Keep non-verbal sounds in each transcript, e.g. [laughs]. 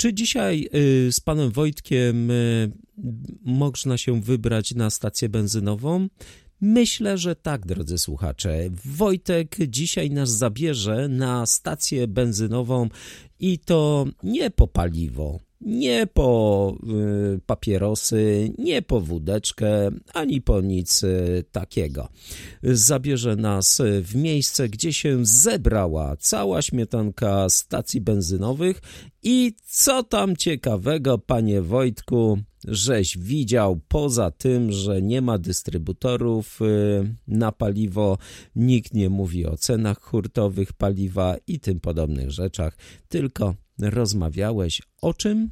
Czy dzisiaj y, z panem Wojtkiem y, można się wybrać na stację benzynową? Myślę, że tak, drodzy słuchacze. Wojtek dzisiaj nas zabierze na stację benzynową i to nie po paliwo, nie po y, papierosy, nie po wódeczkę, ani po nic y, takiego. Zabierze nas w miejsce, gdzie się zebrała cała śmietanka stacji benzynowych i co tam ciekawego, panie Wojtku, żeś widział, poza tym, że nie ma dystrybutorów y, na paliwo, nikt nie mówi o cenach hurtowych paliwa i tym podobnych rzeczach, tylko rozmawiałeś o czym?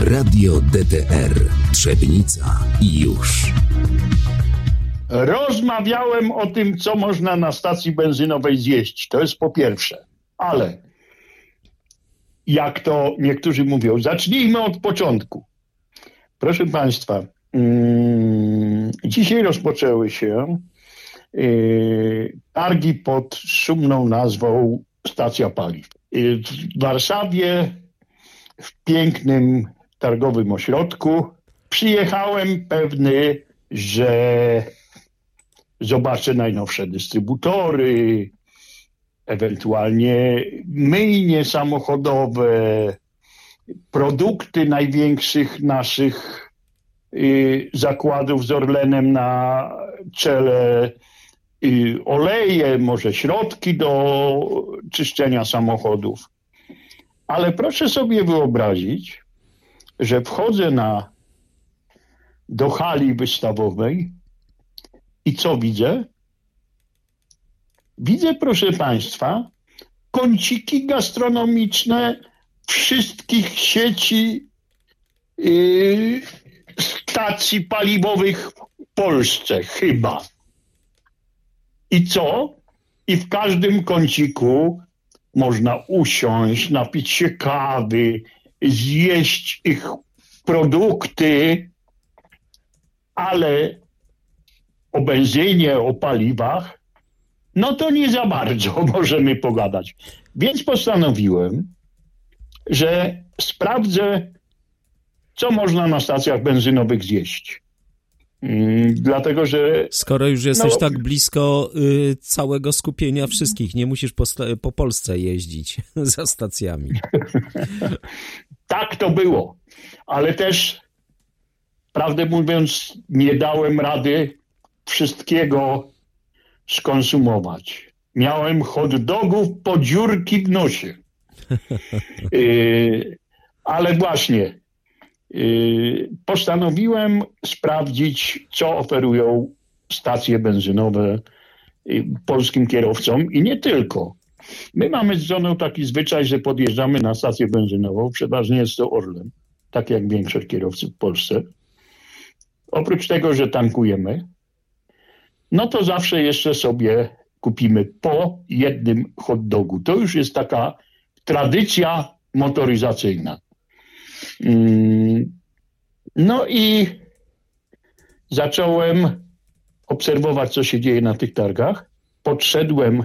Radio DTR Trzebnica i już. Rozmawiałem o tym, co można na stacji benzynowej zjeść. To jest po pierwsze. Ale jak to niektórzy mówią, zacznijmy od początku. Proszę Państwa, mm, dzisiaj rozpoczęły się yy, targi pod szumną nazwą Stacja Paliw. Yy, w Warszawie, w pięknym targowym ośrodku, przyjechałem pewny, że zobaczę najnowsze dystrybutory, ewentualnie myjnie samochodowe, produkty największych naszych y, zakładów z Orlenem na czele, y, oleje, może środki do czyszczenia samochodów. Ale proszę sobie wyobrazić, że wchodzę na, do hali wystawowej i co widzę? Widzę, proszę Państwa, kąciki gastronomiczne wszystkich sieci yy, stacji paliwowych w Polsce, chyba. I co? I w każdym kąciku można usiąść, napić się kawy, zjeść ich produkty, ale o benzynie, o paliwach no to nie za bardzo [laughs] możemy pogadać. Więc postanowiłem, że sprawdzę, co można na stacjach benzynowych zjeść. Mm, dlatego, że. Skoro już jesteś no, tak blisko y, całego skupienia wszystkich, nie musisz po, po Polsce jeździć [laughs] za stacjami. [laughs] tak to było. Ale też, prawdę mówiąc, nie dałem rady wszystkiego skonsumować. Miałem hot dogów po dziurki w nosie. Yy, [laughs] ale właśnie postanowiłem sprawdzić, co oferują stacje benzynowe yy, polskim kierowcom i nie tylko. My mamy z żoną taki zwyczaj, że podjeżdżamy na stację benzynową, przeważnie jest to Orlen, tak jak większość kierowców w Polsce. Oprócz tego, że tankujemy, no to zawsze jeszcze sobie kupimy po jednym hot dogu. To już jest taka tradycja motoryzacyjna. Mm, no i zacząłem obserwować, co się dzieje na tych targach. Podszedłem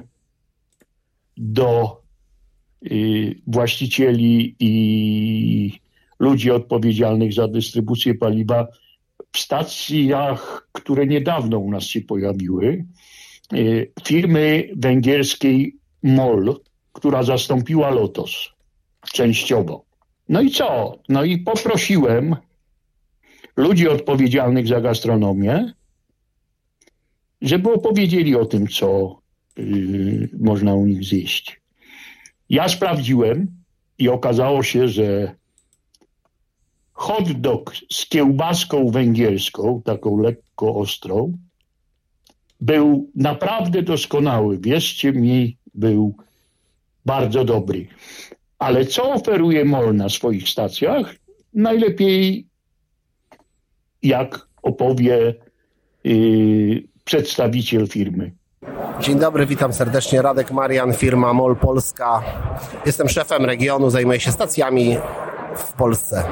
do y, właścicieli i ludzi odpowiedzialnych za dystrybucję paliwa w stacjach, które niedawno u nas się pojawiły, e, firmy węgierskiej MOL, która zastąpiła Lotos częściowo. No i co? No i poprosiłem ludzi odpowiedzialnych za gastronomię, żeby opowiedzieli o tym, co yy, można u nich zjeść. Ja sprawdziłem i okazało się, że hot dog z kiełbaską węgierską, taką lekko ostrą, był naprawdę doskonały. Wierzcie mi, był bardzo dobry. Ale co oferuje MOL na swoich stacjach? Najlepiej jak opowie yy, przedstawiciel firmy. Dzień dobry, witam serdecznie. Radek Marian, firma MOL Polska. Jestem szefem regionu, zajmuję się stacjami w Polsce.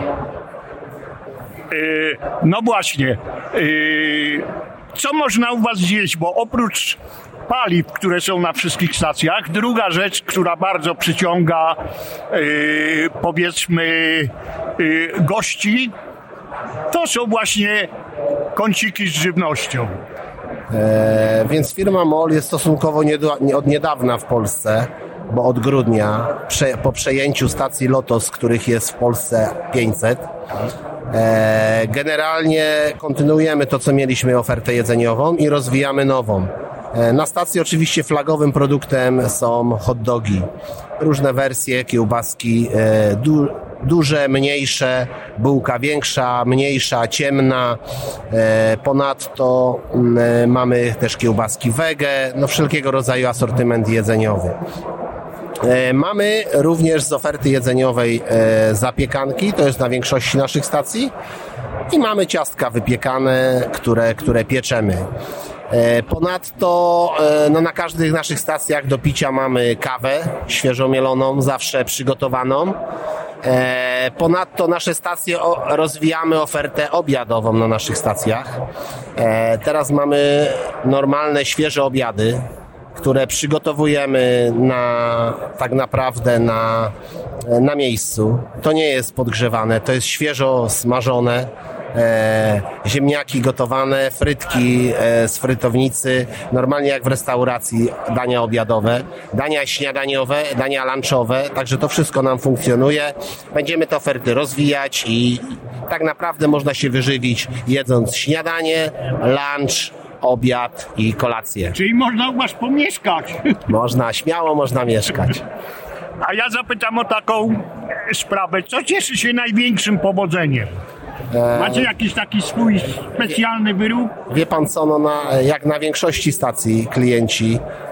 No właśnie, co można u Was zjeść, bo oprócz paliw, które są na wszystkich stacjach. Druga rzecz, która bardzo przyciąga yy, powiedzmy yy, gości, to są właśnie kąciki z żywnością. E, więc firma MOL jest stosunkowo nie, nie, od niedawna w Polsce, bo od grudnia prze, po przejęciu stacji Lotos, których jest w Polsce 500. E, generalnie kontynuujemy to, co mieliśmy ofertę jedzeniową i rozwijamy nową. E, na stacji oczywiście flagowym produktem są hot dogi. Różne wersje, kiełbaski, e, du duże, mniejsze, bułka większa, mniejsza, ciemna. E, ponadto mm, mamy też kiełbaski wege, no wszelkiego rodzaju asortyment jedzeniowy. Mamy również z oferty jedzeniowej zapiekanki, to jest na większości naszych stacji. I mamy ciastka wypiekane, które, które pieczemy. E, ponadto e, no, na każdych naszych stacjach do picia mamy kawę świeżo mieloną, zawsze przygotowaną. E, ponadto nasze stacje rozwijamy ofertę obiadową na naszych stacjach. Teraz mamy normalne, świeże obiady, które przygotowujemy na, tak naprawdę na, na miejscu. To nie jest podgrzewane, to jest świeżo smażone e, ziemniaki gotowane, frytki e, z frytownicy, normalnie jak w restauracji, dania obiadowe, dania śniadaniowe, dania lunchowe, także to wszystko nam funkcjonuje. Będziemy te oferty rozwijać i tak naprawdę można się wyżywić jedząc śniadanie, lunch, obiad i kolację. Czyli można u Was pomieszkać. [laughs] Można, śmiało można mieszkać. A ja zapytam o taką sprawę. Co cieszy się największym powodzeniem? Macie jakiś taki swój specjalny wyrób? Wie pan co, no na, jak na większości stacji klienci, e,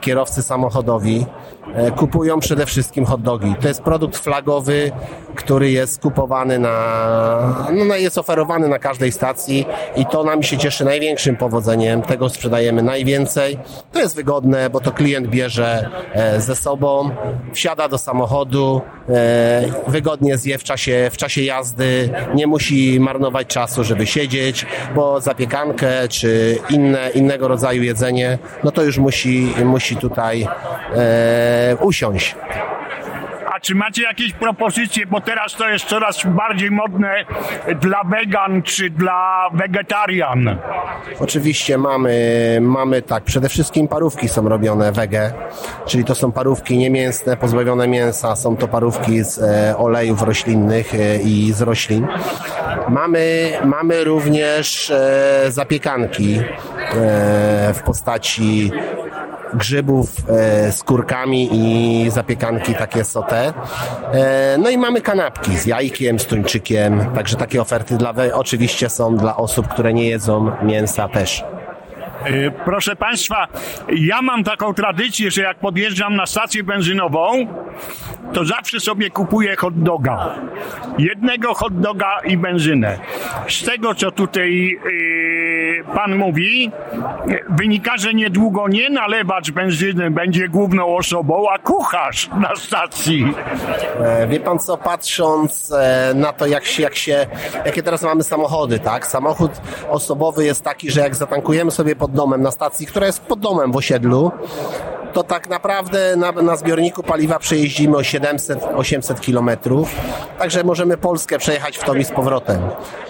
kierowcy samochodowi e, kupują przede wszystkim hot dogi. To jest produkt flagowy, który jest kupowany na, no, jest oferowany na każdej stacji i to nam się cieszy największym powodzeniem. Tego sprzedajemy najwięcej. To jest wygodne, bo to klient bierze e, ze sobą, wsiada do samochodu, e, wygodnie zje w czasie, w czasie jazdy, nie musi marnować czasu, żeby siedzieć, bo zapiekankę czy inne, innego rodzaju jedzenie, no to już musi, musi tutaj e, usiąść czy macie jakieś propozycje, bo teraz to jest coraz bardziej modne dla wegan czy dla wegetarian? Oczywiście mamy, mamy tak, przede wszystkim parówki są robione wege, czyli to są parówki niemięsne, pozbawione mięsa, są to parówki z e, olejów roślinnych e, i z roślin. Mamy, mamy również e, zapiekanki e, w postaci grzybów e, z kurkami i zapiekanki takie sote. E, no i mamy kanapki z jajkiem, z tuńczykiem, także takie oferty dla, oczywiście są dla osób, które nie jedzą mięsa też. E, proszę Państwa, ja mam taką tradycję, że jak podjeżdżam na stację benzynową, to zawsze sobie kupuję hot doga. Jednego hot doga i benzynę. Z tego, co tutaj yy, Pan mówi, wynika, że niedługo nie nalewacz benzyny będzie główną osobą, a kucharz na stacji. E, wie Pan co, patrząc e, na to, jak się, jak się, jakie teraz mamy samochody, tak? Samochód osobowy jest taki, że jak zatankujemy sobie pod domem na stacji, która jest pod domem w osiedlu, to tak naprawdę na, na zbiorniku paliwa przejeździmy o 700-800 kilometrów, także możemy Polskę przejechać w tom i z powrotem.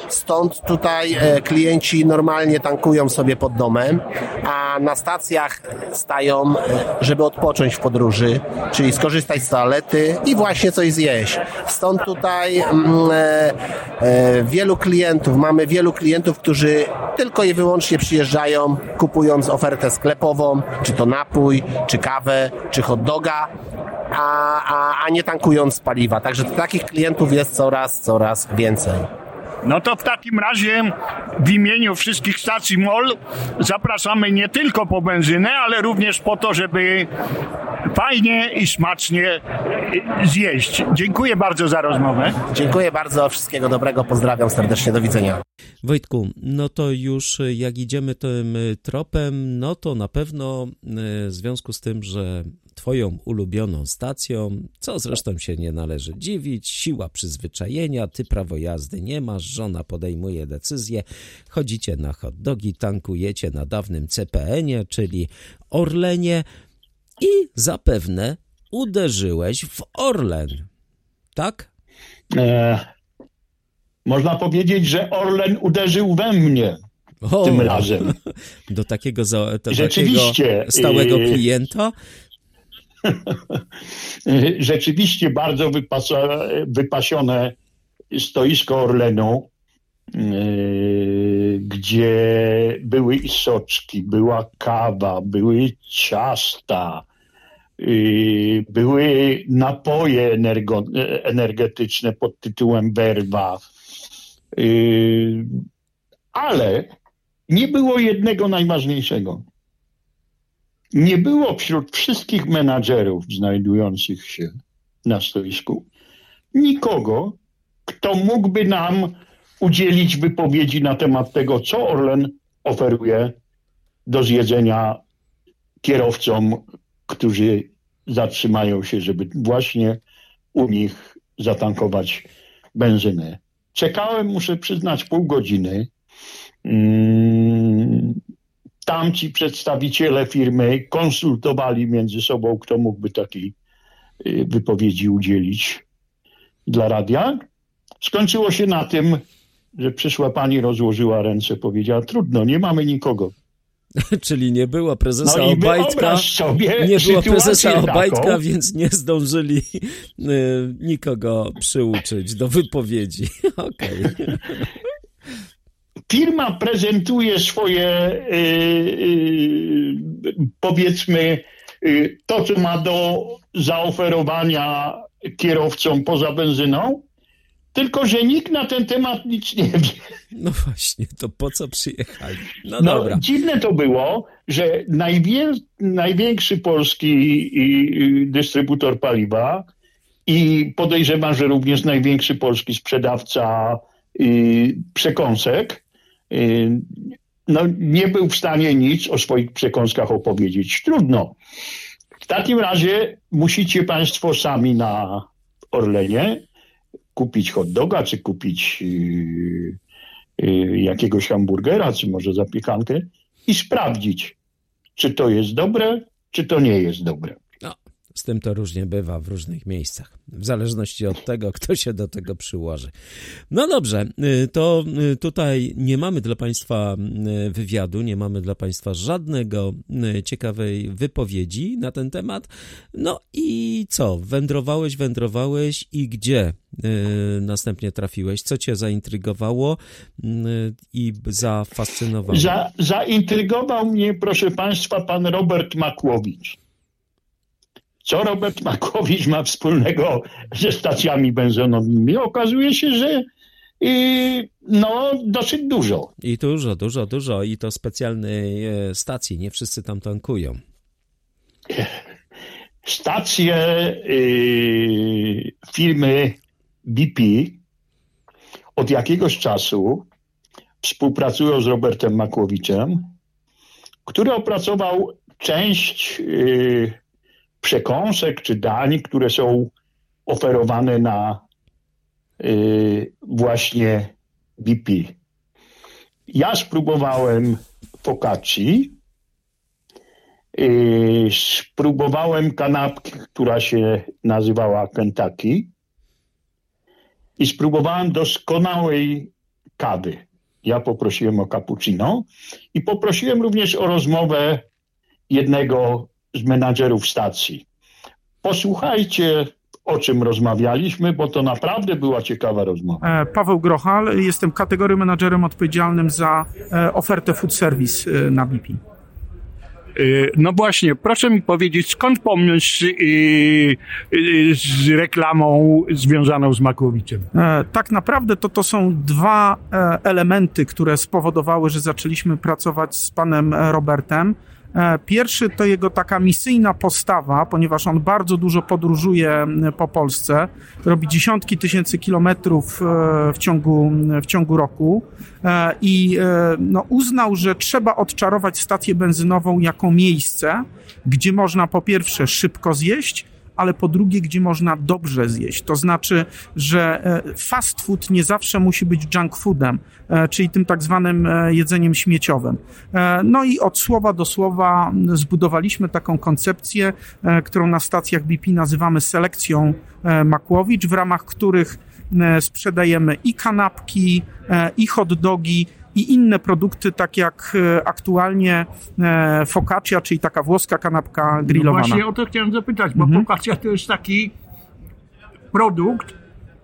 Stąd tutaj e, klienci normalnie tankują sobie pod domem, a na stacjach stają, e, żeby odpocząć w podróży, czyli skorzystać z toalety i właśnie coś zjeść. Stąd tutaj mm, e, wielu klientów, mamy wielu klientów, którzy tylko i wyłącznie przyjeżdżają, kupując ofertę sklepową, czy to napój, czy kawę, czy hot doga, a, a, a nie tankując paliwa. Także takich klientów jest coraz, coraz więcej. No to w takim razie w imieniu wszystkich stacji MOL zapraszamy nie tylko po benzynę, ale również po to, żeby fajnie i smacznie zjeść. Dziękuję bardzo za rozmowę. Dziękuję bardzo, wszystkiego dobrego, pozdrawiam serdecznie, do widzenia. Wojtku, no to już jak idziemy tym tropem, no to na pewno e, w związku z tym, że twoją ulubioną stacją, co zresztą się nie należy dziwić, siła przyzwyczajenia, ty prawo jazdy nie masz, żona podejmuje decyzję, chodzicie na hot dogi, tankujecie na dawnym CPN-ie, czyli Orlenie i zapewne uderzyłeś w Orlen, tak? E, można powiedzieć, że Orlen uderzył we mnie o, tym razem. [laughs] Do takiego, do Rzeczywiście, takiego stałego klienta? [laughs] Rzeczywiście bardzo wypasa, wypasione stoisko Orlenu, y, gdzie były i soczki, była kawa, były ciasta, y, były napoje energo, energetyczne pod tytułem Berwa. Ale nie było jednego najważniejszego. Nie było wśród wszystkich menadżerów znajdujących się na stoisku nikogo, kto mógłby nam udzielić wypowiedzi na temat tego, co Orlen oferuje do zjedzenia kierowcom, którzy zatrzymają się, żeby właśnie u nich zatankować benzynę. Czekałem, muszę przyznać, pół godziny Mm, tamci przedstawiciele firmy konsultowali między sobą, kto mógłby takiej y, wypowiedzi udzielić dla radia. Skończyło się na tym, że przyszła pani, rozłożyła ręce, powiedziała: Trudno, nie mamy nikogo. [laughs] Czyli nie było prezesa no Obajtka. nie było prezesa Obajtka, więc nie zdążyli y, nikogo przyuczyć do wypowiedzi. [laughs] Okej. Okay [laughs] firma prezentuje swoje, y, y, powiedzmy, y, to, co ma do zaoferowania kierowcom poza benzyną, tylko że nikt na ten temat nic nie wie. No właśnie, to po co przyjechali? No, no dobra. Dziwne to było, że najwię, największy polski dystrybutor paliwa i podejrzewam, że również największy polski sprzedawca przekąsek no, nie był w stanie nic o swoich przekąskach opowiedzieć. Trudno. W takim razie musicie Państwo sami na Orlenie kupić hot doga, czy kupić yy, yy, jakiegoś hamburgera, czy może zapiekankę i sprawdzić, czy to jest dobre, czy to nie jest dobre. Z tym to różnie bywa w różnych miejscach, w zależności od tego, kto się do tego przyłoży. No dobrze, y, to y, tutaj nie mamy dla Państwa y, wywiadu, nie mamy dla Państwa żadnego ciekawej wypowiedzi na ten temat. No i co? Wędrowałeś, wędrowałeś i gdzie następnie trafiłeś? Co Cię zaintrygowało i zafascynowało? Za, zaintrygował mnie, proszę Państwa, pan Robert Makłowicz. Co Robert Makowicz ma wspólnego ze stacjami benzynowymi? Okazuje się, że i no, dosyć dużo. I dużo, dużo, dużo. I to specjalnej e, stacji. Nie wszyscy tam tankują. Stacje y, firmy BP od jakiegoś czasu współpracują z Robertem Makłowiczem, który opracował część y, przekąsek czy dań, które są oferowane na y, właśnie BP. Ja spróbowałem focacci, y, spróbowałem kanapki, która się nazywała Kentucky i spróbowałem doskonałej kawy. Ja poprosiłem o cappuccino i poprosiłem również o rozmowę jednego z menadżerów stacji. Posłuchajcie, o czym rozmawialiśmy, bo to naprawdę była ciekawa rozmowa. E, Paweł Grochal, jestem kategorii menadżerem odpowiedzialnym za e, ofertę food service e, na BP. No właśnie, proszę mi powiedzieć, skąd pomysł z reklamą związaną z Makłowiczem? Tak naprawdę to, to są dwa elementy, które spowodowały, że zaczęliśmy pracować z panem Robertem. Pierwszy to jego taka misyjna postawa, ponieważ on bardzo dużo podróżuje po Polsce, robi dziesiątki tysięcy kilometrów w ciągu, w ciągu roku. I no, uznał, że trzeba odczarować stację benzynową jako miejsce, gdzie można po pierwsze szybko zjeść, ale po drugie, gdzie można dobrze zjeść. To znaczy, że e, fast food nie zawsze musi być junk foodem, e, czyli tym tak zwanym e, jedzeniem śmieciowym. No i od słowa do słowa zbudowaliśmy taką koncepcję, którą na stacjach BP nazywamy selekcją Makłowicz, w ramach których sprzedajemy i kanapki, i hot dogi, i inne produkty, tak jak e, aktualnie e, focaccia, czyli taka włoska kanapka no grillowana. No właśnie o to chciałem zapytać, bo mhm. focaccia to jest taki produkt,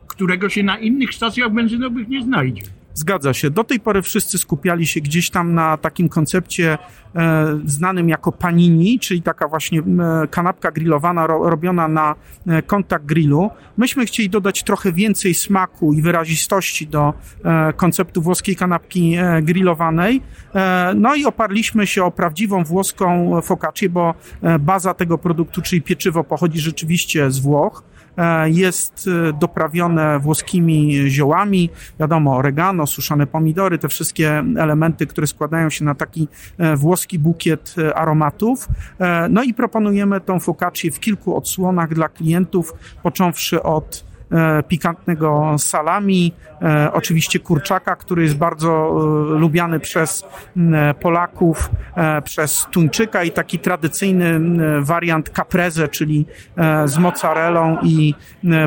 którego się na innych stacjach benzynowych nie znajdzie. Zgadza się. Do tej pory wszyscy skupiali się gdzieś tam na takim koncepcie e, znanym jako panini, czyli taka właśnie e, kanapka grillowana ro, robiona na e, kontakt grillu. Myśmy chcieli dodać trochę więcej smaku i wyrazistości do e, konceptu włoskiej kanapki e, grillowanej. E, no i oparliśmy się o prawdziwą włoską focaccię, bo baza tego produktu, czyli pieczywo pochodzi rzeczywiście z Włoch. E, jest e, doprawione włoskimi ziołami, wiadomo, oregano, suszone pomidory, te wszystkie elementy, które składają się na taki e, włoski bukiet aromatów. No i proponujemy tą focaccię w kilku odsłonach dla klientów, począwszy od pikantnego salami, e, oczywiście kurczaka, który jest bardzo e, lubiany przez Polaków, przez tuńczyka i taki tradycyjny wariant caprese, czyli z mozzarellą i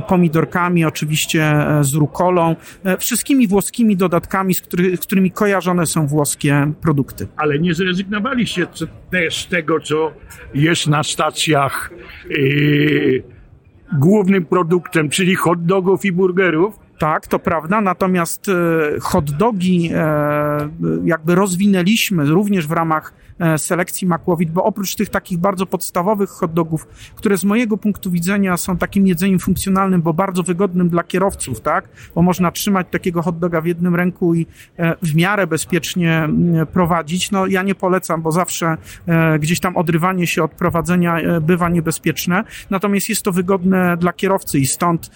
pomidorkami, oczywiście z rukolą, wszystkimi włoskimi dodatkami, z którymi kojarzone są włoskie produkty. Ale nie zrezygnowaliście też z tego, co jest na stacjach yy głównym produktem, czyli hot dogów i burgerów, tak, to prawda, natomiast e, hot dogi e, jakby rozwinęliśmy również w ramach selekcji Makłowit, bo oprócz tych takich bardzo podstawowych hot dogów, które z mojego punktu widzenia są takim jedzeniem funkcjonalnym, bo bardzo wygodnym dla kierowców, tak, bo można trzymać takiego hot doga w jednym ręku i w miarę bezpiecznie prowadzić, no ja nie polecam, bo zawsze gdzieś tam odrywanie się od prowadzenia bywa niebezpieczne, natomiast jest to wygodne dla kierowcy i stąd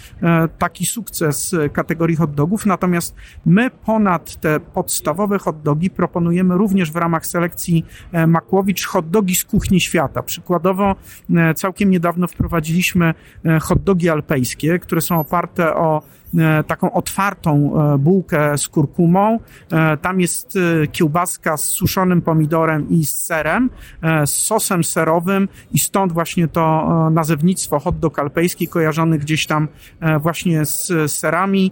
taki sukces kategorii hot dogów, natomiast my ponad te podstawowe hot dogi proponujemy również w ramach selekcji e, Makłowicz hot dogi z kuchni świata. Przykładowo e, całkiem niedawno wprowadziliśmy e, hot dogi alpejskie, które są oparte o E, taką otwartą e, bułkę z kurkumą. E, tam jest kiełbaska z suszonym pomidorem i z serem, z sosem serowym i stąd właśnie to nazewnictwo hot dog alpejski kojarzony gdzieś tam właśnie z serami.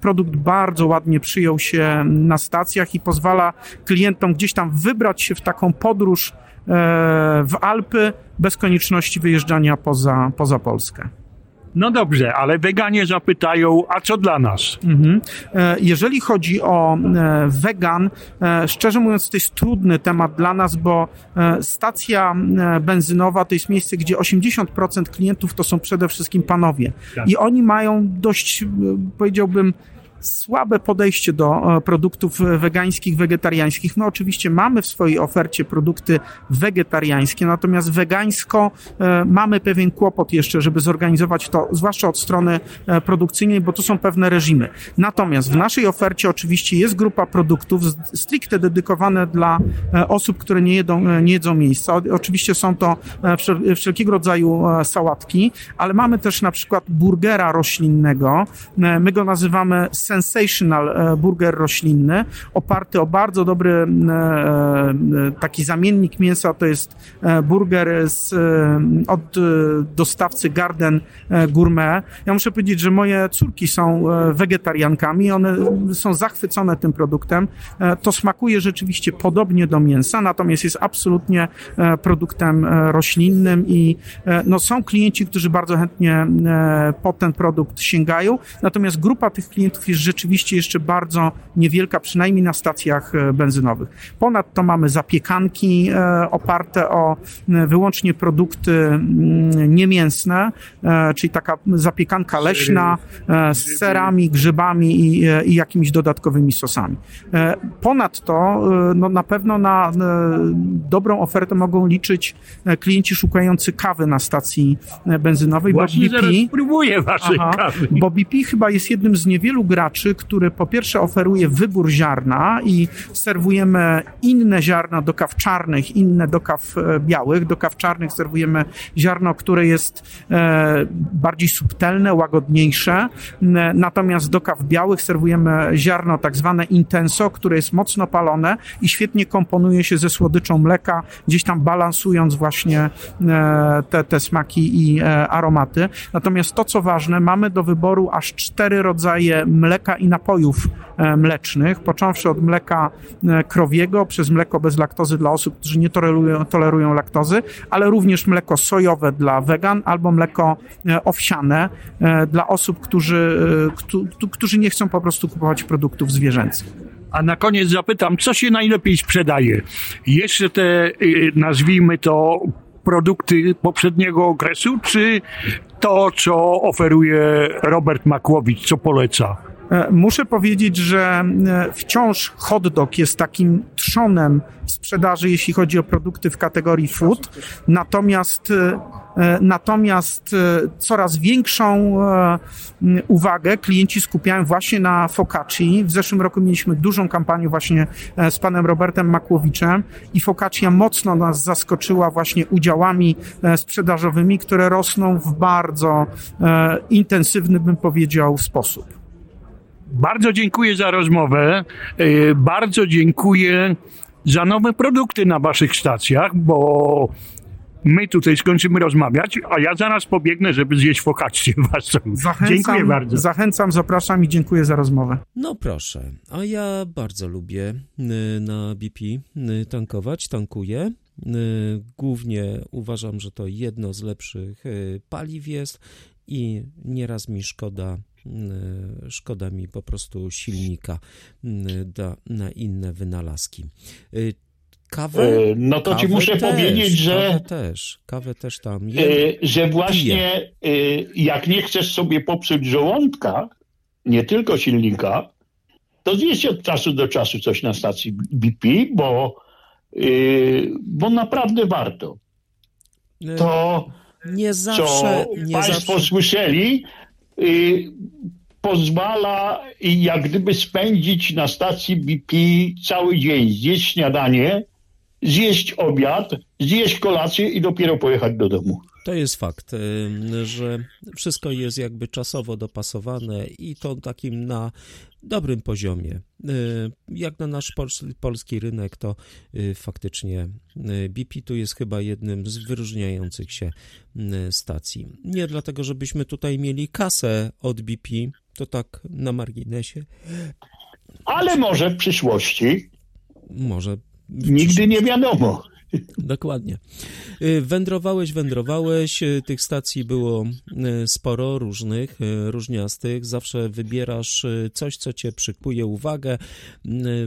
Produkt bardzo ładnie przyjął się na stacjach i pozwala klientom gdzieś tam wybrać się w taką podróż w Alpy bez konieczności wyjeżdżania poza, poza Polskę. No dobrze, ale weganie zapytają, a co dla nas? Mhm. E, jeżeli chodzi o e, wegan, e, szczerze mówiąc, to jest trudny temat dla nas, bo stacja benzynowa to jest miejsce, gdzie 80% klientów to są przede wszystkim panowie. Tak. I oni mają dość, powiedziałbym, słabe podejście do e, produktów wegańskich, wegetariańskich. My oczywiście mamy w swojej ofercie produkty wegetariańskie, natomiast wegańsko e, mamy pewien kłopot jeszcze, żeby zorganizować to, zwłaszcza od strony e, produkcyjnej, bo tu są pewne reżimy. Natomiast w naszej ofercie oczywiście jest grupa produktów stricte dedykowane dla osób, które nie jedzą, nie jedzą miejsca. Oczywiście są to wszelkiego rodzaju sałatki, ale mamy też na przykład burgera roślinnego. My go nazywamy sensational e, burger roślinny, oparty o bardzo dobry e, e, taki zamiennik mięsa, to jest burger z, od dostawcy Garden Gourmet. Ja muszę powiedzieć, że moje córki są wegetariankami, one są zachwycone tym produktem. To smakuje rzeczywiście podobnie do mięsa, natomiast jest absolutnie produktem roślinnym i no, są klienci, którzy bardzo chętnie po ten produkt sięgają, natomiast grupa tych klientów jest jest rzeczywiście jeszcze bardzo niewielka, przynajmniej na stacjach benzynowych. Ponadto mamy zapiekanki oparte o wyłącznie produkty niemięsne, czyli taka zapiekanka leśna z serami, grzybami i, i jakimiś dodatkowymi sosami. Ponadto no, na pewno na dobrą ofertę mogą liczyć klienci szukający kawy na stacji benzynowej, Właśnie bo BP, spróbuję waszej Aha, kawy. bo BP chyba jest jednym z niewielu graczy, który po pierwsze oferuje wybór ziarna i serwujemy inne ziarna do kaw czarnych, inne do kaw e, białych. Do kaw czarnych serwujemy ziarno, które jest e, bardziej subtelne, łagodniejsze, natomiast do kaw białych serwujemy ziarno tak zwane intenso, które jest mocno palone i świetnie komponuje się ze słodyczą mleka, gdzieś tam balansując właśnie e, te, te smaki i aromaty. Natomiast to, co ważne, mamy do wyboru aż cztery rodzaje mleka i napojów e, mlecznych, począwszy od mleka e, krowiego, przez mleko bez laktozy dla osób, którzy nie tolerują, tolerują laktozy, ale również mleko sojowe dla wegan albo mleko e, owsiane dla osób, którzy, któ- którzy nie chcą po prostu kupować produktów zwierzęcych. A na koniec zapytam, co się najlepiej sprzedaje? Jeszcze te, y, nazwijmy to, produkty poprzedniego okresu, czy to, co oferuje Robert Makłowicz, co poleca? E, Muszę powiedzieć, że e, wciąż hot dog jest takim trzonem sprzedaży, jeśli chodzi o produkty w kategorii food. Natomiast, e, natomiast coraz większą uwagę klienci skupiają właśnie na focacci. W zeszłym roku mieliśmy dużą kampanię właśnie z panem Robertem Makłowiczem i focaccia mocno nas zaskoczyła właśnie udziałami sprzedażowymi, które rosną w bardzo intensywny, bym powiedział, sposób. Bardzo dziękuję za rozmowę. y, Bardzo dziękuję za nowe produkty na waszych stacjach, bo my tutaj skończymy rozmawiać, a ja zaraz pobiegnę, żeby zjeść focaccię [laughs] waszą. Zachęcam, Dziękuję bardzo. Zachęcam, zapraszam i dziękuję za rozmowę. No proszę, a ja bardzo lubię y, na BP y, tankować, tankuję. Y, Głównie uważam, że to jedno z lepszych paliw jest i nieraz mi szkoda, szkoda mi po prostu silnika y, da, na inne wynalazki. Y, Kawę? No to ci muszę też, powiedzieć, że Kawę też, kawę też tam. E, że właśnie jak nie chcesz sobie popsuć żołądka, nie tylko silnika, to zjedz od czasu do czasu coś na stacji BP, bo, bo naprawdę warto. Y, To, Nie co zawsze, nie Państwo zawsze. słyszeli, y, pozwala y, jak gdyby spędzić na stacji BP cały dzień, zjeść śniadanie, zjeść obiad, zjeść kolację i dopiero pojechać do domu. To jest fakt, y, że wszystko jest jakby czasowo dopasowane i to takim na dobrym poziomie. Y, Jak na nasz pols- polski rynek, to y, faktycznie y, BP tu jest chyba jednym z wyróżniających się stacji. Nie dlatego, żebyśmy tutaj mieli kasę od BP, to tak na marginesie, Ale może w przyszłości, może nigdy nie wiadomo. [laughs] Dokładnie. Y, Wędrowałeś, wędrowałeś, y, tych stacji było y, sporo różnych, różniastych. Zawsze wybierasz coś, co cię przykuje uwagę.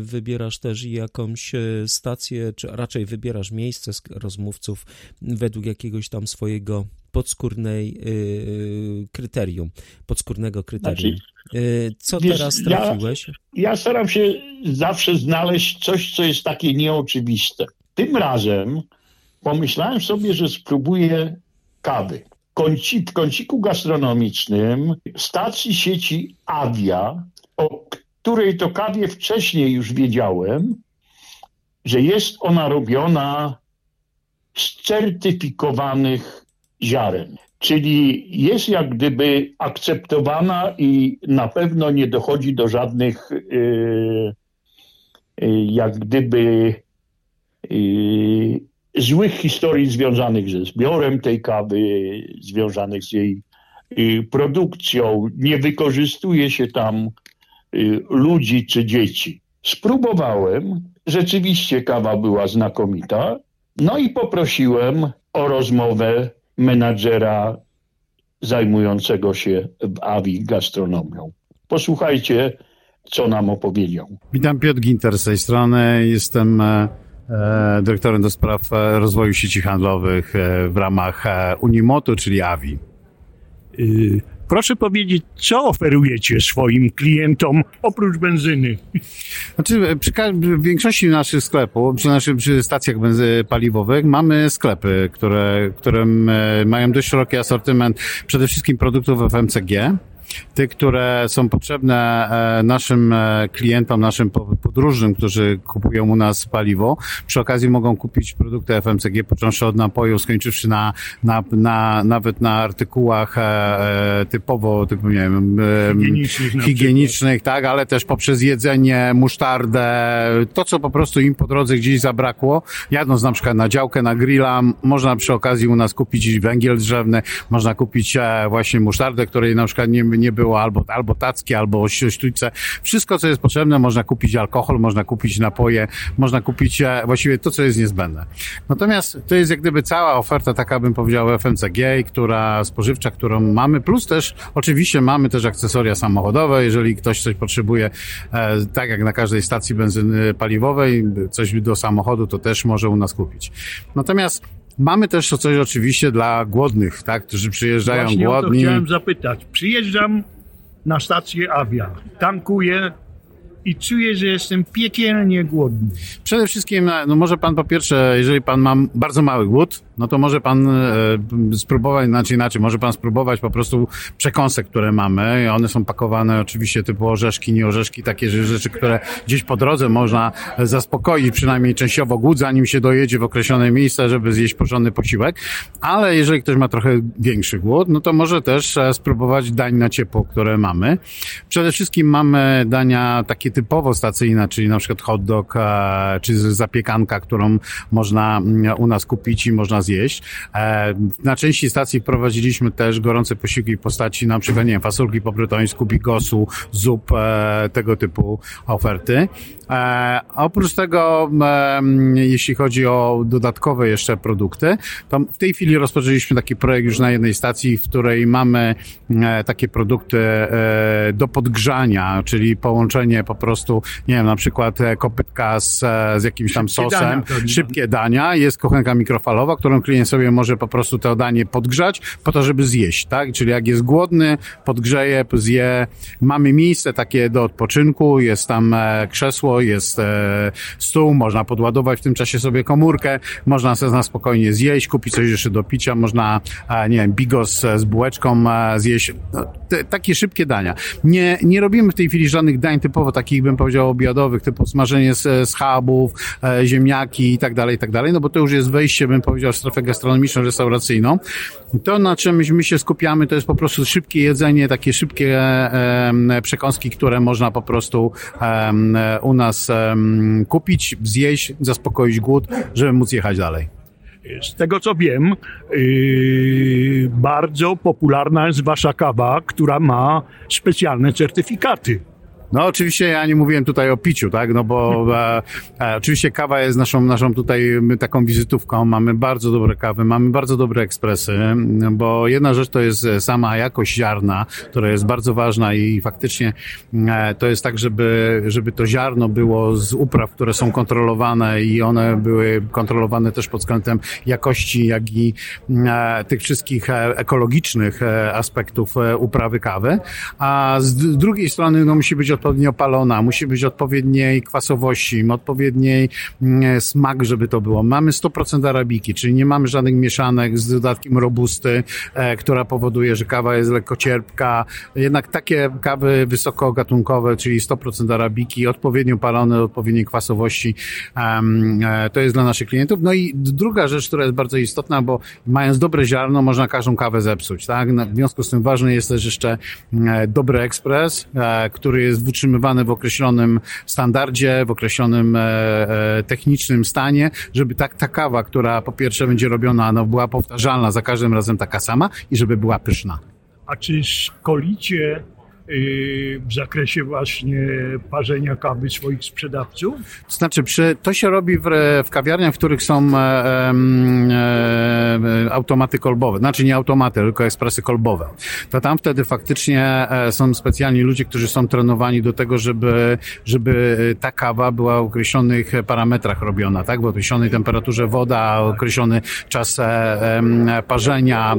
Wybierasz też jakąś stację, czy raczej wybierasz miejsce z rozmówców według jakiegoś tam swojego podskórnej y, kryterium, podskórnego kryterium. Y, Co Znaczy, wiesz, teraz ja- trafiłeś? Ja staram się zawsze znaleźć coś, co jest takie nieoczywiste. Tym razem pomyślałem sobie, że spróbuję kawy. W kąciku gastronomicznym stacji sieci Avia, o której to kawie wcześniej już wiedziałem, że jest ona robiona z certyfikowanych ziaren. Czyli jest jak gdyby akceptowana i na pewno nie dochodzi do żadnych yy, yy, jak gdyby złych historii związanych ze zbiorem tej kawy, związanych z jej yy, produkcją. Nie wykorzystuje się tam yy, ludzi czy dzieci. Spróbowałem, rzeczywiście kawa była znakomita, no i poprosiłem o rozmowę menadżera zajmującego się w AWI gastronomią. Posłuchajcie, co nam opowiedział. Witam Piotr Ginter z tej strony. Jestem e, dyrektorem do spraw e, rozwoju sieci handlowych w ramach Unimoto, czyli AVI. Y, proszę powiedzieć, co oferujecie swoim klientom oprócz benzyny? Znaczy, przy w większości naszych sklepów, przy naszych przy stacjach paliwowych mamy sklepy, które, które mają dość szeroki asortyment przede wszystkim produktów FMCG tych, które są potrzebne e, naszym e, klientom, naszym podróżnym, którzy kupują u nas paliwo. Przy okazji mogą kupić produkty FMCG, począwszy od napojów, skończywszy na, na, na nawet na artykułach e, typowo, typu, nie wiem, higienicznych, higienicznych tak, ale też poprzez jedzenie, musztardę, to, co po prostu im po drodze gdzieś zabrakło. Jadąc na przykład na działkę, na grilla, można przy okazji u nas kupić węgiel drzewny, można kupić właśnie musztardę, której na przykład nie, nie było, albo, albo tacki, albo sztućce. Wszystko, co jest potrzebne, można kupić alkohol, można kupić napoje, można kupić e, właściwie to, co jest niezbędne. Natomiast to jest jak gdyby cała oferta, taka bym powiedział, FMCG, która spożywcza, którą mamy, plus też oczywiście mamy też akcesoria samochodowe, jeżeli ktoś coś potrzebuje, e, tak jak na każdej stacji benzyny paliwowej, coś do samochodu, to też może u nas kupić. Natomiast Mamy też coś oczywiście dla głodnych, tak, którzy przyjeżdżają Właśnie głodni. Właśnie chciałem zapytać. Przyjeżdżam na stację Avia, tankuję, i czuję, że jestem piekielnie głodny. Przede wszystkim, no może pan po pierwsze, jeżeli pan ma bardzo mały głód, no to może pan e, spróbować, znaczy inaczej, może pan spróbować po prostu przekąsek, które mamy. One są pakowane oczywiście typu orzeszki, nie orzeszki, takie rzeczy, które gdzieś po drodze można zaspokoić przynajmniej częściowo głód, zanim się dojedzie w określone miejsce, żeby zjeść porządny posiłek. Ale jeżeli ktoś ma trochę większy głód, no to może też spróbować dań na ciepło, które mamy. Przede wszystkim mamy dania takie typowo stacyjne, czyli na przykład hot dog, e, czy zapiekanka, którą można mm, u nas kupić i można zjeść. E, na części stacji prowadziliśmy też gorące posiłki w postaci na przykład, nie wiem, fasolki po brytońsku, bigosu, zup, e, tego typu oferty. E, oprócz tego, jeśli chodzi o dodatkowe jeszcze produkty, to w tej chwili rozpoczęliśmy taki projekt już na jednej stacji, w której mamy takie produkty do podgrzania, czyli połączenie po prostu, nie wiem, na przykład kopytka z, z jakimś tam szybkie sosem, dania, szybkie dania, jest kochenka mikrofalowa, którą klient sobie może po prostu to danie podgrzać po to, żeby zjeść, tak? Czyli jak jest głodny, podgrzeje, zje. Mamy miejsce takie do odpoczynku, jest tam e, jest e, stół, można podładować w tym czasie sobie komórkę, można sobie na spokojnie zjeść, kupić coś jeszcze do picia, można, e, nie wiem, bigos z bułeczką zjeść. No, te, takie szybkie dania. Nie, nie robimy w tej chwili żadnych dań typowo takich, bym powiedział, obiadowych, typu smażenie z, schabów, ziemniaki i tak dalej, i tak dalej, no bo to już jest wejście, bym powiedział, w strefę gastronomiczną, restauracyjną. To, na czym my się skupiamy, to jest po prostu szybkie jedzenie, takie szybkie e, przekąski, które można po prostu e, u nas e, kupić, zjeść, zaspokoić głód, żeby móc jechać dalej. Z tego co wiem, yy, bardzo popularna jest wasza kawa, która ma specjalne certyfikaty. No oczywiście ja nie mówiłem tutaj o piciu, tak, no bo [laughs] e, e, oczywiście kawa jest naszą, naszą tutaj taką wizytówką, mamy bardzo dobre kawy, mamy bardzo dobre ekspresy, bo jedna rzecz to jest sama jakość ziarna, która jest bardzo ważna i faktycznie e, to jest tak, żeby, żeby to ziarno było z upraw, które są kontrolowane i one były kontrolowane też pod względem jakości, jak i e, tych wszystkich e, ekologicznych e, aspektów uprawy kawy, a z drugiej strony no musi być odpowiednio palona, musi być odpowiedniej kwasowości, odpowiedniej mm, smak, żeby to było. Mamy 100% arabiki, czyli nie mamy żadnych mieszanek z dodatkiem robusty, e, która powoduje, że kawa jest lekko cierpka. Jednak takie kawy wysokogatunkowe, czyli 100% arabiki, odpowiednio palone, odpowiedniej kwasowości, e, to jest dla naszych klientów. No i druga rzecz, która jest bardzo istotna, bo mając dobre ziarno, można każdą kawę zepsuć, tak? W związku z tym ważny jest też jeszcze e, dobry ekspres, e, który jest utrzymywane w określonym standardzie, w określonym e, e, technicznym stanie, żeby tak ta kawa, która po pierwsze będzie robiona, no, była powtarzalna za każdym razem taka sama i żeby była pyszna. A czy szkolicie w zakresie właśnie parzenia kawy swoich sprzedawców? To znaczy, przy, to się robi w, w kawiarniach, w których są e, e, automaty kolbowe. Znaczy nie automaty, tylko ekspresy kolbowe. To tam wtedy faktycznie e, są specjalni ludzie, którzy są trenowani do tego, żeby, żeby ta kawa była w określonych parametrach robiona, tak? W określonej temperaturze woda, określony czas e, parzenia,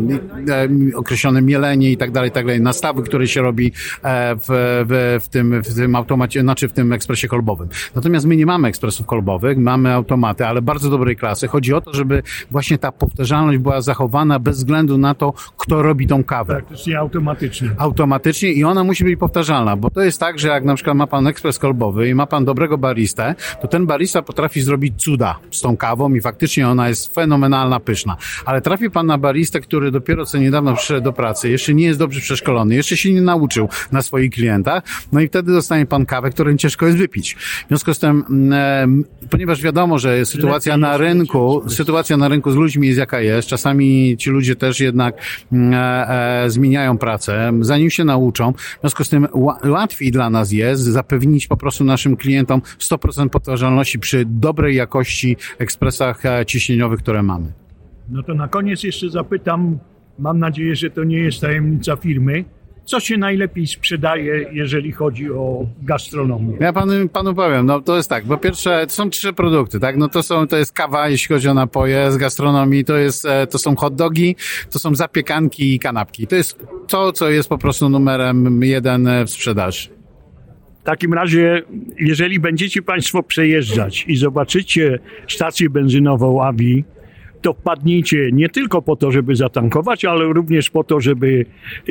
e, określone mielenie i tak dalej, tak dalej. Nastawy, które się robi e, w, w, w, tym, w tym automacie, znaczy w tym ekspresie kolbowym. Natomiast my nie mamy ekspresów kolbowych, mamy automaty, ale bardzo dobrej klasy. Chodzi o to, żeby właśnie ta powtarzalność była zachowana bez względu na to, kto robi tą kawę. Praktycznie automatycznie. Automatycznie i ona musi być powtarzalna, bo to jest tak, że jak na przykład ma pan ekspres kolbowy i ma pan dobrego baristę, to ten barista potrafi zrobić cuda z tą kawą i faktycznie ona jest fenomenalna, pyszna. Ale trafi pan na baristę, który dopiero co niedawno przyszedł do pracy, jeszcze nie jest dobrze przeszkolony, jeszcze się nie nauczył na swoich klientach, no i wtedy dostanie pan kawę, którą ciężko jest wypić. W związku z tym, e, ponieważ wiadomo, że sytuacja na rynku, sytuacja na rynku z ludźmi jest jaka jest, czasami ci ludzie też jednak mm, e, e, zmieniają pracę, zanim się nauczą, w związku z tym łatwiej dla nas jest zapewnić po prostu naszym klientom 100% powtarzalności przy dobrej jakości ekspresach ciśnieniowych, które mamy. No to na koniec jeszcze zapytam, mam nadzieję, że to nie jest tajemnica firmy, co się najlepiej sprzedaje, jeżeli chodzi o gastronomię? Ja panu, panu powiem, no to jest tak, po pierwsze, to są trzy produkty, tak, no to są, to jest kawa, jeśli chodzi o napoje z gastronomii, to jest, e, to są hot dogi, to są zapiekanki i kanapki. To jest to, co jest po prostu numerem jeden w sprzedaży. W takim razie, jeżeli będziecie Państwo przejeżdżać i zobaczycie stację benzynową AVI, to wpadnijcie nie tylko po to, żeby zatankować, ale również po to, żeby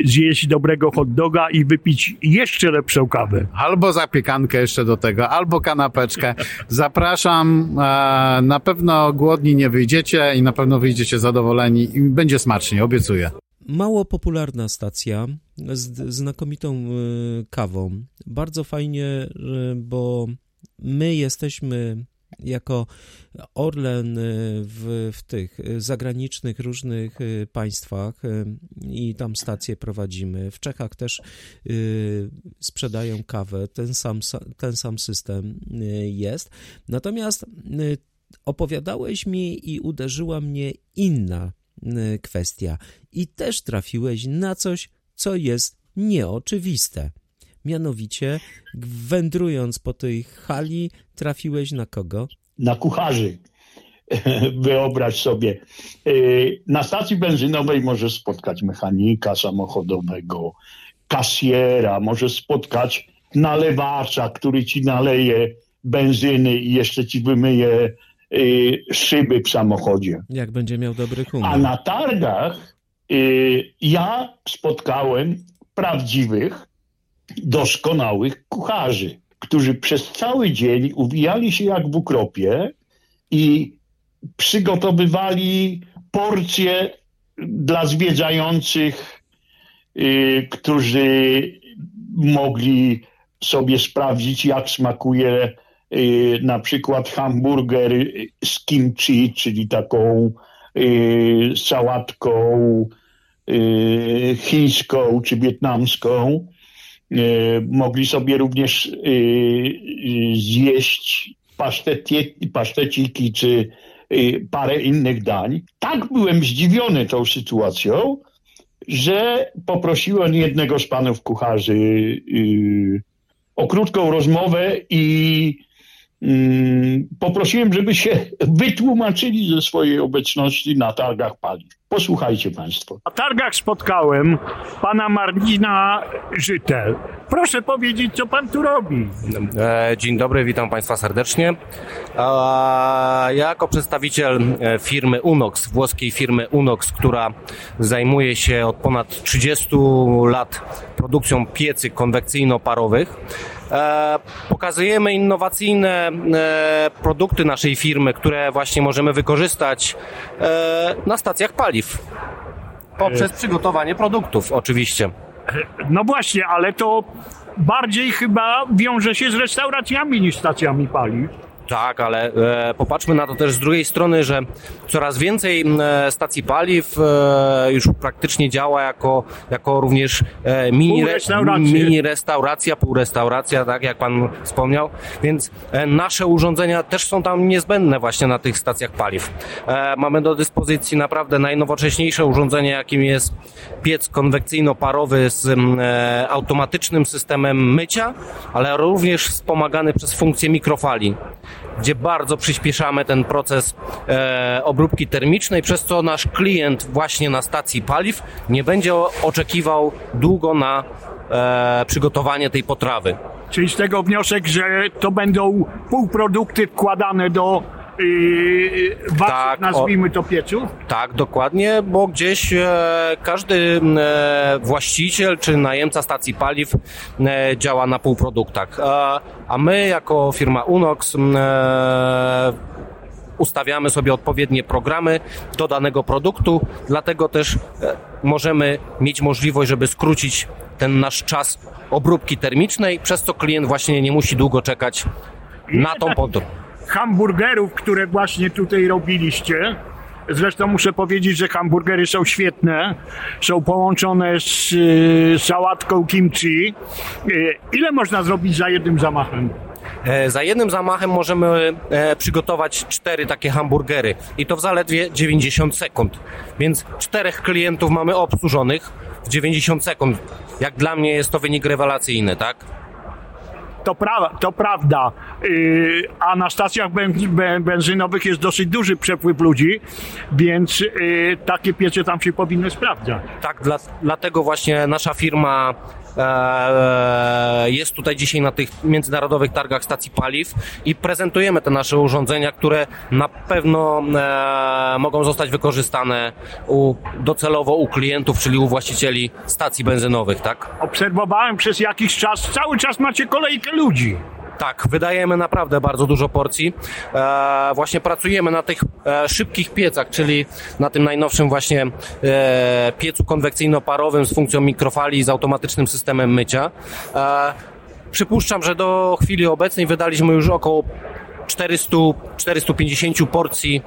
zjeść dobrego hot doga i wypić jeszcze lepszą kawę. Albo zapiekankę jeszcze do tego, albo kanapeczkę. Zapraszam. E, na pewno głodni nie wyjdziecie i na pewno wyjdziecie zadowoleni i będzie smacznie, obiecuję. Mało popularna stacja z znakomitą e, kawą. Bardzo fajnie, bo my jesteśmy jako Orlen y, w, w tych zagranicznych różnych y, państwach y, i tam stacje prowadzimy. W Czechach też sprzedają kawę, ten sam, ten sam system jest. Natomiast opowiadałeś mi i uderzyła mnie inna kwestia i też trafiłeś na coś, co jest nieoczywiste. Mianowicie, wędrując po tej hali, trafiłeś na kogo? Na kucharzy. [laughs] Wyobraź sobie. Y, na stacji benzynowej możesz spotkać mechanika samochodowego, kasjera, możesz spotkać nalewacza, który ci naleje benzyny i jeszcze ci wymyje y, szyby w samochodzie. Jak będzie miał dobry humor. A na targach y, ja spotkałem prawdziwych doskonałych kucharzy, którzy przez cały dzień uwijali się jak w ukropie i przygotowywali porcje dla zwiedzających, yy, którzy mogli sobie sprawdzić, jak smakuje yy, na przykład hamburger z kimchi, czyli taką yy, sałatką y, chińską czy wietnamską. E, mogli sobie również e, e, zjeść paszteciki czy parę innych dań. Tak byłem zdziwiony tą sytuacją, że poprosiłem jednego z panów kucharzy o krótką rozmowę i mm, poprosiłem, żeby się wytłumaczyli ze swojej obecności na targach paliw. Posłuchajcie Państwo. Na targach spotkałem pana Marcina Żytel. Proszę powiedzieć, co pan tu robi. E, dzień dobry, witam Państwa serdecznie. Ja jako przedstawiciel e, firmy Unox, włoskiej firmy Unox, która zajmuje się od ponad 30 lat produkcją piecy konwekcyjno-parowych, e, pokazujemy innowacyjne produkty naszej firmy, które właśnie możemy wykorzystać na stacjach paliw. Poprzez przygotowanie produktów, oczywiście. No właśnie, ale to bardziej chyba wiąże się z restauracjami niż stacjami paliw. Tak, ale e, popatrzmy na to też z drugiej strony, że coraz więcej e, stacji paliw e, już praktycznie działa jako, jako również e, mini, re, mini restauracja, półrestauracja, tak jak pan wspomniał, więc e, nasze urządzenia też są tam niezbędne właśnie na tych stacjach paliw. E, mamy do dyspozycji naprawdę najnowocześniejsze urządzenie, jakim jest piec konwekcyjno-parowy z automatycznym systemem mycia, ale również wspomagany przez funkcję mikrofali gdzie bardzo przyspieszamy ten proces e, obróbki termicznej, przez co nasz klient właśnie na stacji paliw nie będzie oczekiwał długo na e, przygotowanie tej potrawy. Czyli z tego wniosek, że to będą półprodukty wkładane do yy, waszych, Tak, nazwijmy to pieców? Tak, dokładnie, bo gdzieś e, każdy e, właściciel czy najemca stacji paliw e, działa na półproduktach. A, a my jako firma Unox e, ustawiamy sobie odpowiednie programy do danego produktu, dlatego też e, możemy mieć możliwość, żeby skrócić ten nasz czas obróbki termicznej, przez co klient właśnie nie musi długo czekać na tą potrę. Hamburgerów, które właśnie tutaj robiliście. Zresztą muszę powiedzieć, że hamburgery są świetne. Są połączone z y, sałatką kimchi. Y, ile można zrobić za jednym zamachem? E, Za jednym zamachem możemy e, przygotować cztery takie hamburgery i to w zaledwie 90 sekund. Więc czterech klientów mamy obsłużonych w 90 sekund. Jak dla mnie jest to wynik rewelacyjny, tak? To, pra- to prawda. Y, a na stacjach ben- ben- benzynowych jest dosyć duży przepływ ludzi, więc y, takie piece tam się powinny sprawdzać. Tak, dla, dlatego właśnie nasza firma jest tutaj dzisiaj na tych międzynarodowych targach stacji paliw i prezentujemy te nasze urządzenia, które na pewno e, mogą zostać wykorzystane u, docelowo u klientów, czyli u właścicieli stacji benzynowych, tak? Obserwowałem przez jakiś czas, cały czas macie kolejkę ludzi. Tak, wydajemy naprawdę bardzo dużo porcji. E, właśnie pracujemy na tych e, szybkich piecach, czyli na tym najnowszym właśnie e, piecu konwekcyjno-parowym z funkcją mikrofali i z automatycznym systemem mycia. E, przypuszczam, że do chwili obecnej wydaliśmy już około 400-450 porcji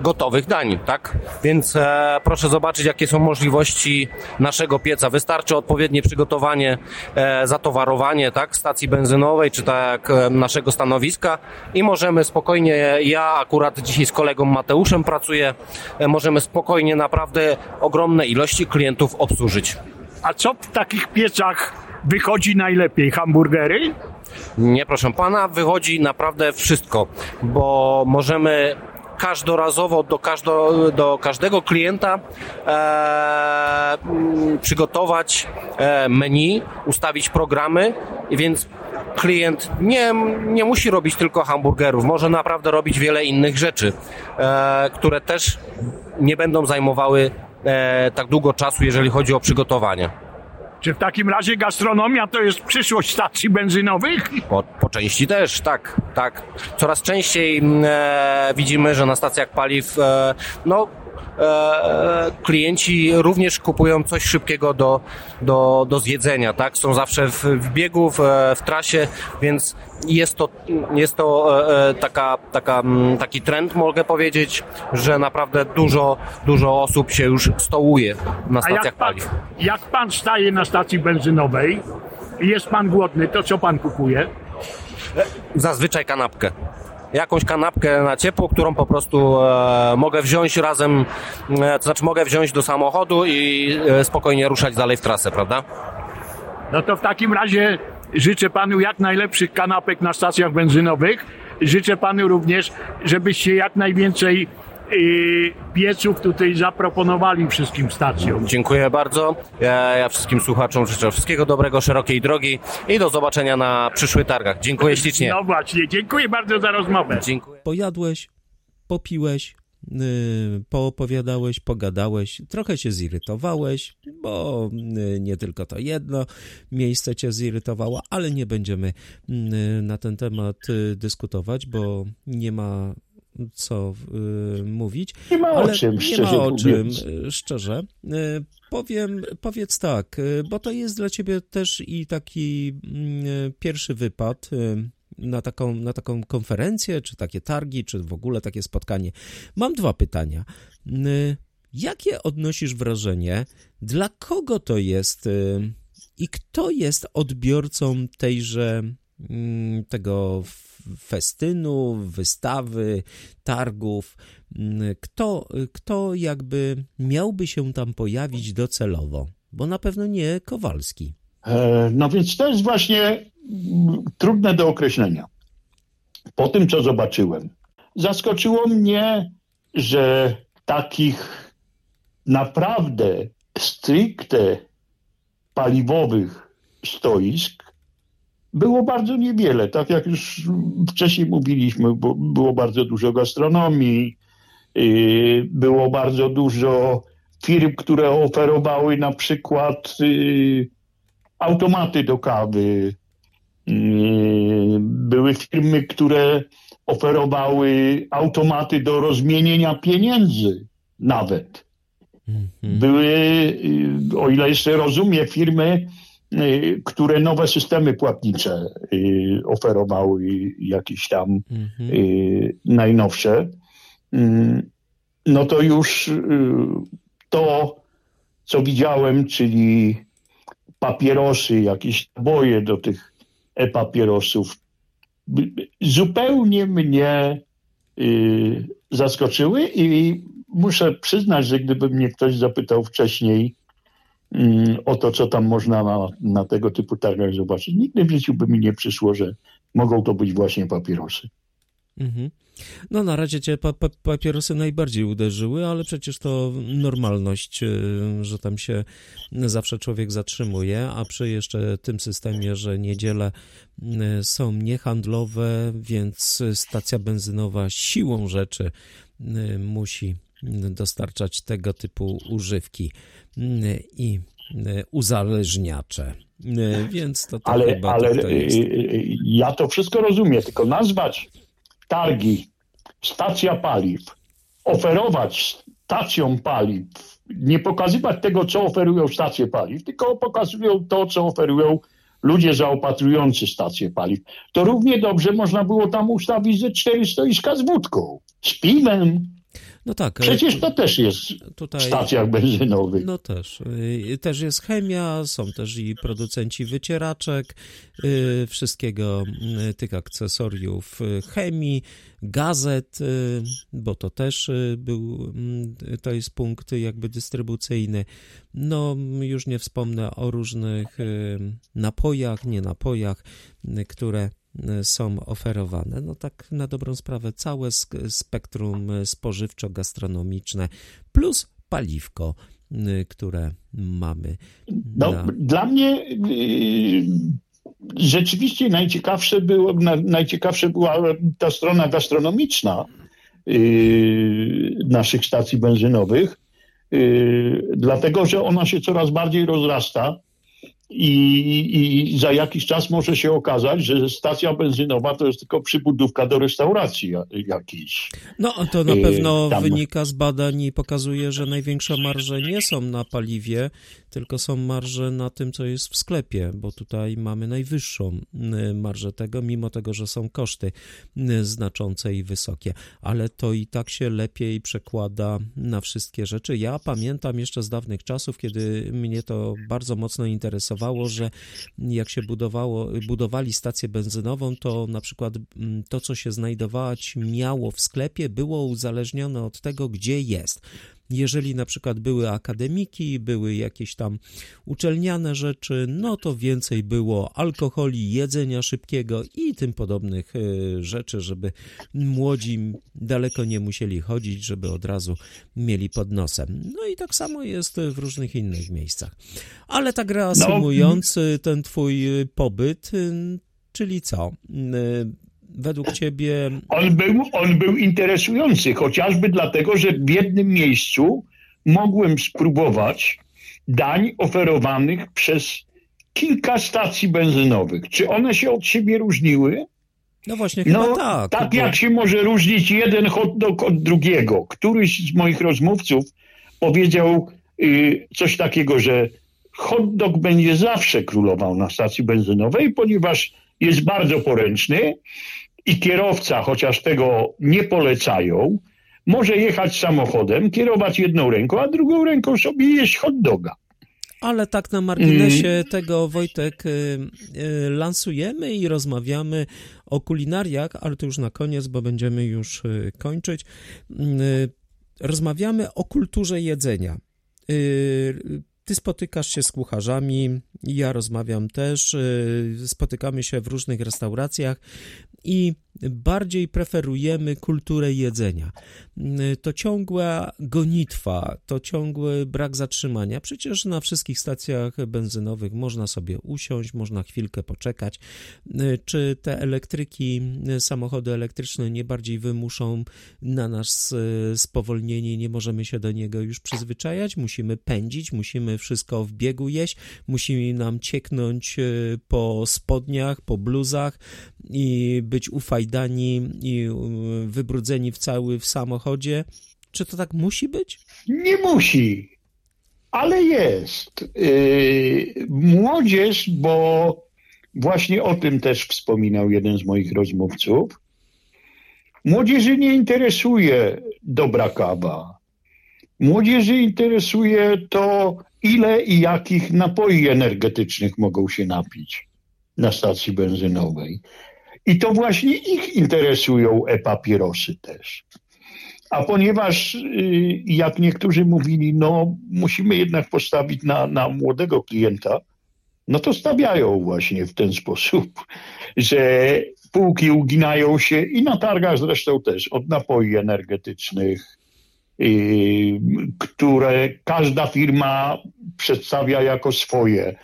gotowych dań, tak? Więc e, proszę zobaczyć, jakie są możliwości naszego pieca. Wystarczy odpowiednie przygotowanie, e, zatowarowanie, tak? Stacji benzynowej, czy tak e, naszego stanowiska i możemy spokojnie, ja akurat dzisiaj z kolegą Mateuszem pracuję, e, możemy spokojnie naprawdę ogromne ilości klientów obsłużyć. A co w takich piecach wychodzi najlepiej? Hamburgery? Nie, proszę pana, wychodzi naprawdę wszystko, bo możemy każdorazowo do, każdo, do każdego klienta e, mm, przygotować e, menu, ustawić programy, więc klient nie, nie musi robić tylko hamburgerów, może naprawdę robić wiele innych rzeczy, e, które też nie będą zajmowały e, tak długo czasu, jeżeli chodzi o przygotowanie. Czy w takim razie gastronomia to jest przyszłość stacji benzynowych? Po, po części też, tak, tak. Coraz częściej mm, e, widzimy, że na stacjach paliw, e, no, klienci również kupują coś szybkiego do, do, do zjedzenia, tak? Są zawsze w, w biegu, w, w trasie, więc jest to, jest to e, e, taka, taka, mm, taki trend, mogę powiedzieć, że naprawdę dużo, dużo osób się już stołuje na A stacjach jak pan, paliw. jak pan staje na stacji benzynowej i jest pan głodny, to co pan kupuje? Zazwyczaj kanapkę. Jakąś kanapkę na ciepło, którą po prostu e, mogę wziąć razem, e, to znaczy mogę wziąć do samochodu i e, spokojnie ruszać dalej w trasę, prawda? No to w takim razie życzę panu jak najlepszych kanapek na stacjach benzynowych. Życzę panu również, żebyście jak najwięcej pieców tutaj zaproponowali wszystkim stacjom. Dziękuję bardzo. Ja, ja wszystkim słuchaczom życzę wszystkiego dobrego, szerokiej drogi i do zobaczenia na przyszłych targach. Dziękuję ślicznie. No właśnie, dziękuję bardzo za rozmowę. Dziękuję. Pojadłeś, popiłeś, yy, poopowiadałeś, pogadałeś, trochę się zirytowałeś, bo yy, nie tylko to jedno miejsce cię zirytowało, ale nie będziemy yy, na ten temat dyskutować, bo nie ma co yy, mówić. Nie ma o ale czym, nie szczerze ma o czym, yy, szczerze. Yy, Powiem, powiedz tak, yy, bo to jest dla ciebie też i taki yy, pierwszy wypad yy, na taką, na taką konferencję, czy takie targi, czy w ogóle takie spotkanie. Mam dwa pytania. Y, jakie odnosisz wrażenie? Dla kogo to jest y, i kto jest odbiorcą tejże mm, tego festynu, wystawy, targów? Mm, kto, kto jakby miałby się tam pojawić docelowo? Bo na pewno nie Kowalski. E, no więc to jest właśnie mm, trudne do określenia. Po tym, co zobaczyłem, zaskoczyło mnie, że takich naprawdę stricte paliwowych stoisk było bardzo niewiele. Tak jak już wcześniej mówiliśmy, było bardzo dużo gastronomii, y, było bardzo dużo firm, które oferowały na przykład y, automaty do kawy. Y, były firmy, które oferowały automaty do rozmienienia pieniędzy nawet. Mhm. Były, o ile jeszcze rozumiem, firmy, które nowe systemy płatnicze y, oferowały, jakieś tam mhm. najnowsze. No to już to, co widziałem, czyli papierosy, jakieś boje do tych e-papierosów, zupełnie mnie zaskoczyły i muszę przyznać, że gdyby mnie ktoś zapytał wcześniej mm, o to, co tam można na, na tego typu targach zobaczyć, nigdy w życiu by mi nie przyszło, że mogą to być właśnie papierosy. Mhm. No na razie cię pa, pa, papierosy najbardziej uderzyły, ale przecież to normalność, y, że tam się zawsze człowiek zatrzymuje, a przy jeszcze tym systemie, że niedziele y, są niehandlowe, więc stacja benzynowa siłą rzeczy y, musi dostarczać tego typu używki i uzależniacze. Więc to, to ale, chyba ale to jest. ja to wszystko rozumiem, tylko nazwać targi, stacja paliw, oferować stacją paliw, nie pokazywać tego, co oferują stacje paliw, tylko pokazują to, co oferują ludzie zaopatrujący stacje paliw. To równie dobrze można było tam ustawić ze cztery stoiska z wódką, z piwem, no tak. Przecież to też jest tutaj, w stacjach benzynowych. No też. Y, też jest chemia, są też i producenci wycieraczek, y, wszystkiego, tych akcesoriów chemii, gazet, bo to też był, to jest punkt jakby dystrybucyjny. No, już nie wspomnę o różnych napojach, nie napojach, które są oferowane. No tak na dobrą sprawę całe spektrum spożywczo-gastronomiczne plus paliwko, y, które mamy. No, na... Dla mnie y, rzeczywiście najciekawsze, było, najciekawsze była ta strona gastronomiczna naszych stacji benzynowych, dlatego że ona się coraz bardziej rozrasta i, I, za jakiś czas może się okazać, że stacja benzynowa to jest tylko przybudówka do restauracji jakiejś. No to na pewno Tam. wynika z badań i pokazuje, że największe marże nie są na paliwie, tylko są marże na tym, co jest w sklepie, bo tutaj mamy najwyższą y, marżę tego, mimo tego, że są koszty y, znaczące i wysokie, ale to i tak się lepiej przekłada na wszystkie rzeczy. Ja pamiętam jeszcze z dawnych czasów, kiedy mnie to bardzo mocno interesowało, że jak się budowało, budowali stację benzynową, to na przykład mm, to, co się znajdować miało w sklepie, było uzależnione od tego, gdzie jest. Jeżeli na przykład były akademiki, były jakieś tam uczelniane rzeczy, no to więcej było alkoholi, jedzenia szybkiego i tym podobnych e, rzeczy, żeby młodzi daleko nie musieli chodzić, żeby od razu mieli pod nosem. No i tak samo jest w różnych innych miejscach. Ale tak reasumując no. ten twój pobyt, czyli co? Według ciebie... On był, on był interesujący, chociażby dlatego, że w jednym miejscu mogłem spróbować dań oferowanych przez kilka stacji benzynowych. Czy one się od siebie różniły? No właśnie, chyba no, tak. Tak jak się może różnić jeden hot dog od drugiego. Któryś z moich rozmówców powiedział y, coś takiego, że hot dog będzie zawsze królował na stacji benzynowej, ponieważ jest bardzo poręczny i kierowca, chociaż tego nie polecają, może jechać samochodem, kierować jedną ręką, a drugą ręką sobie jeść hot doga. Ale tak na marginesie mm. tego, Wojtek, y, y, lansujemy i rozmawiamy o kulinariach, ale to już na koniec, bo będziemy już y, kończyć. Rozmawiamy o kulturze jedzenia. Ty spotykasz się z kucharzami, ja rozmawiam też, spotykamy się w różnych restauracjach i bardziej preferujemy kulturę jedzenia. To ciągła gonitwa, to ciągły brak zatrzymania. Przecież na wszystkich stacjach benzynowych można sobie usiąść, można chwilkę poczekać. Czy te elektryki, samochody elektryczne nie bardziej wymuszą na nas spowolnienie, nie możemy się do niego już przyzwyczajać, musimy pędzić, musimy wszystko w biegu jeść, musimy nam cieknąć po spodniach, po bluzach i być ufajdani i y, wybrudzeni w cały w samochodzie. Czy to tak musi być? Nie musi, ale jest. Yy, młodzież, bo właśnie o tym też wspominał jeden z moich rozmówców. Młodzieży nie interesuje dobra kawa. Młodzieży interesuje to, ile i jakich napoi energetycznych mogą się napić na stacji benzynowej. I to właśnie ich interesują e-papierosy też. A ponieważ, y, jak niektórzy mówili, no musimy jednak postawić na, na młodego klienta, no to stawiają właśnie w ten [laughs] sposób, że półki uginają się i na targach zresztą też od napoi energetycznych, yy, które każda firma przedstawia jako swoje.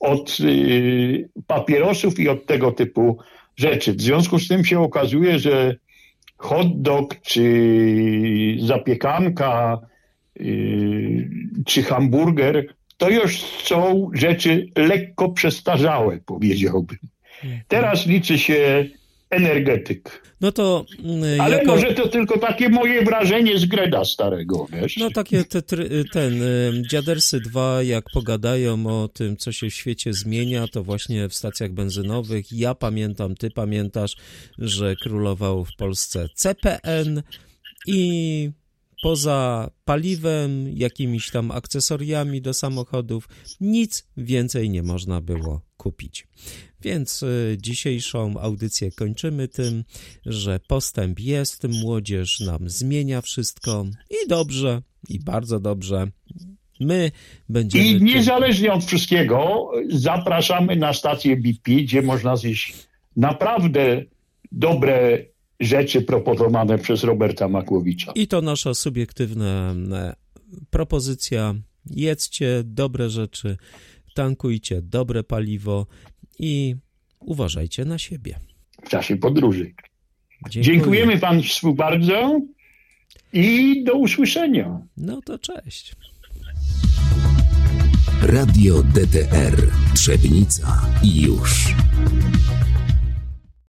Od yy, papierosów i od tego typu rzeczy. W związku z tym się okazuje, że hot dog czy zapiekanka yy, czy hamburger to już są rzeczy lekko przestarzałe, powiedziałbym. Mhm. Teraz liczy się energetyk. No to... Mm, Ale jako... może to tylko takie moje wrażenie z Greda starego, wiesz? No takie te, ten, y, Dziadersy 2, jak pogadają o tym, co się w świecie zmienia, to właśnie w stacjach benzynowych. Ja pamiętam, ty pamiętasz, że królował w Polsce CPN i poza paliwem, jakimiś tam akcesoriami do samochodów, nic więcej nie można było kupić. Więc y, dzisiejszą audycję kończymy tym, że postęp jest, młodzież nam zmienia wszystko i dobrze, i bardzo dobrze. My będziemy. I niezależnie od wszystkiego, zapraszamy na stację BP, gdzie można zjeść naprawdę dobre rzeczy proponowane przez Roberta Makłowicza. I to nasza subiektywna e, propozycja. Jedzcie dobre rzeczy, tankujcie dobre paliwo i uważajcie na siebie. W czasie podróży. Dziękuję. Dziękujemy Państwu bardzo i do usłyszenia. No to cześć. Radio DTR Trzebnica i już.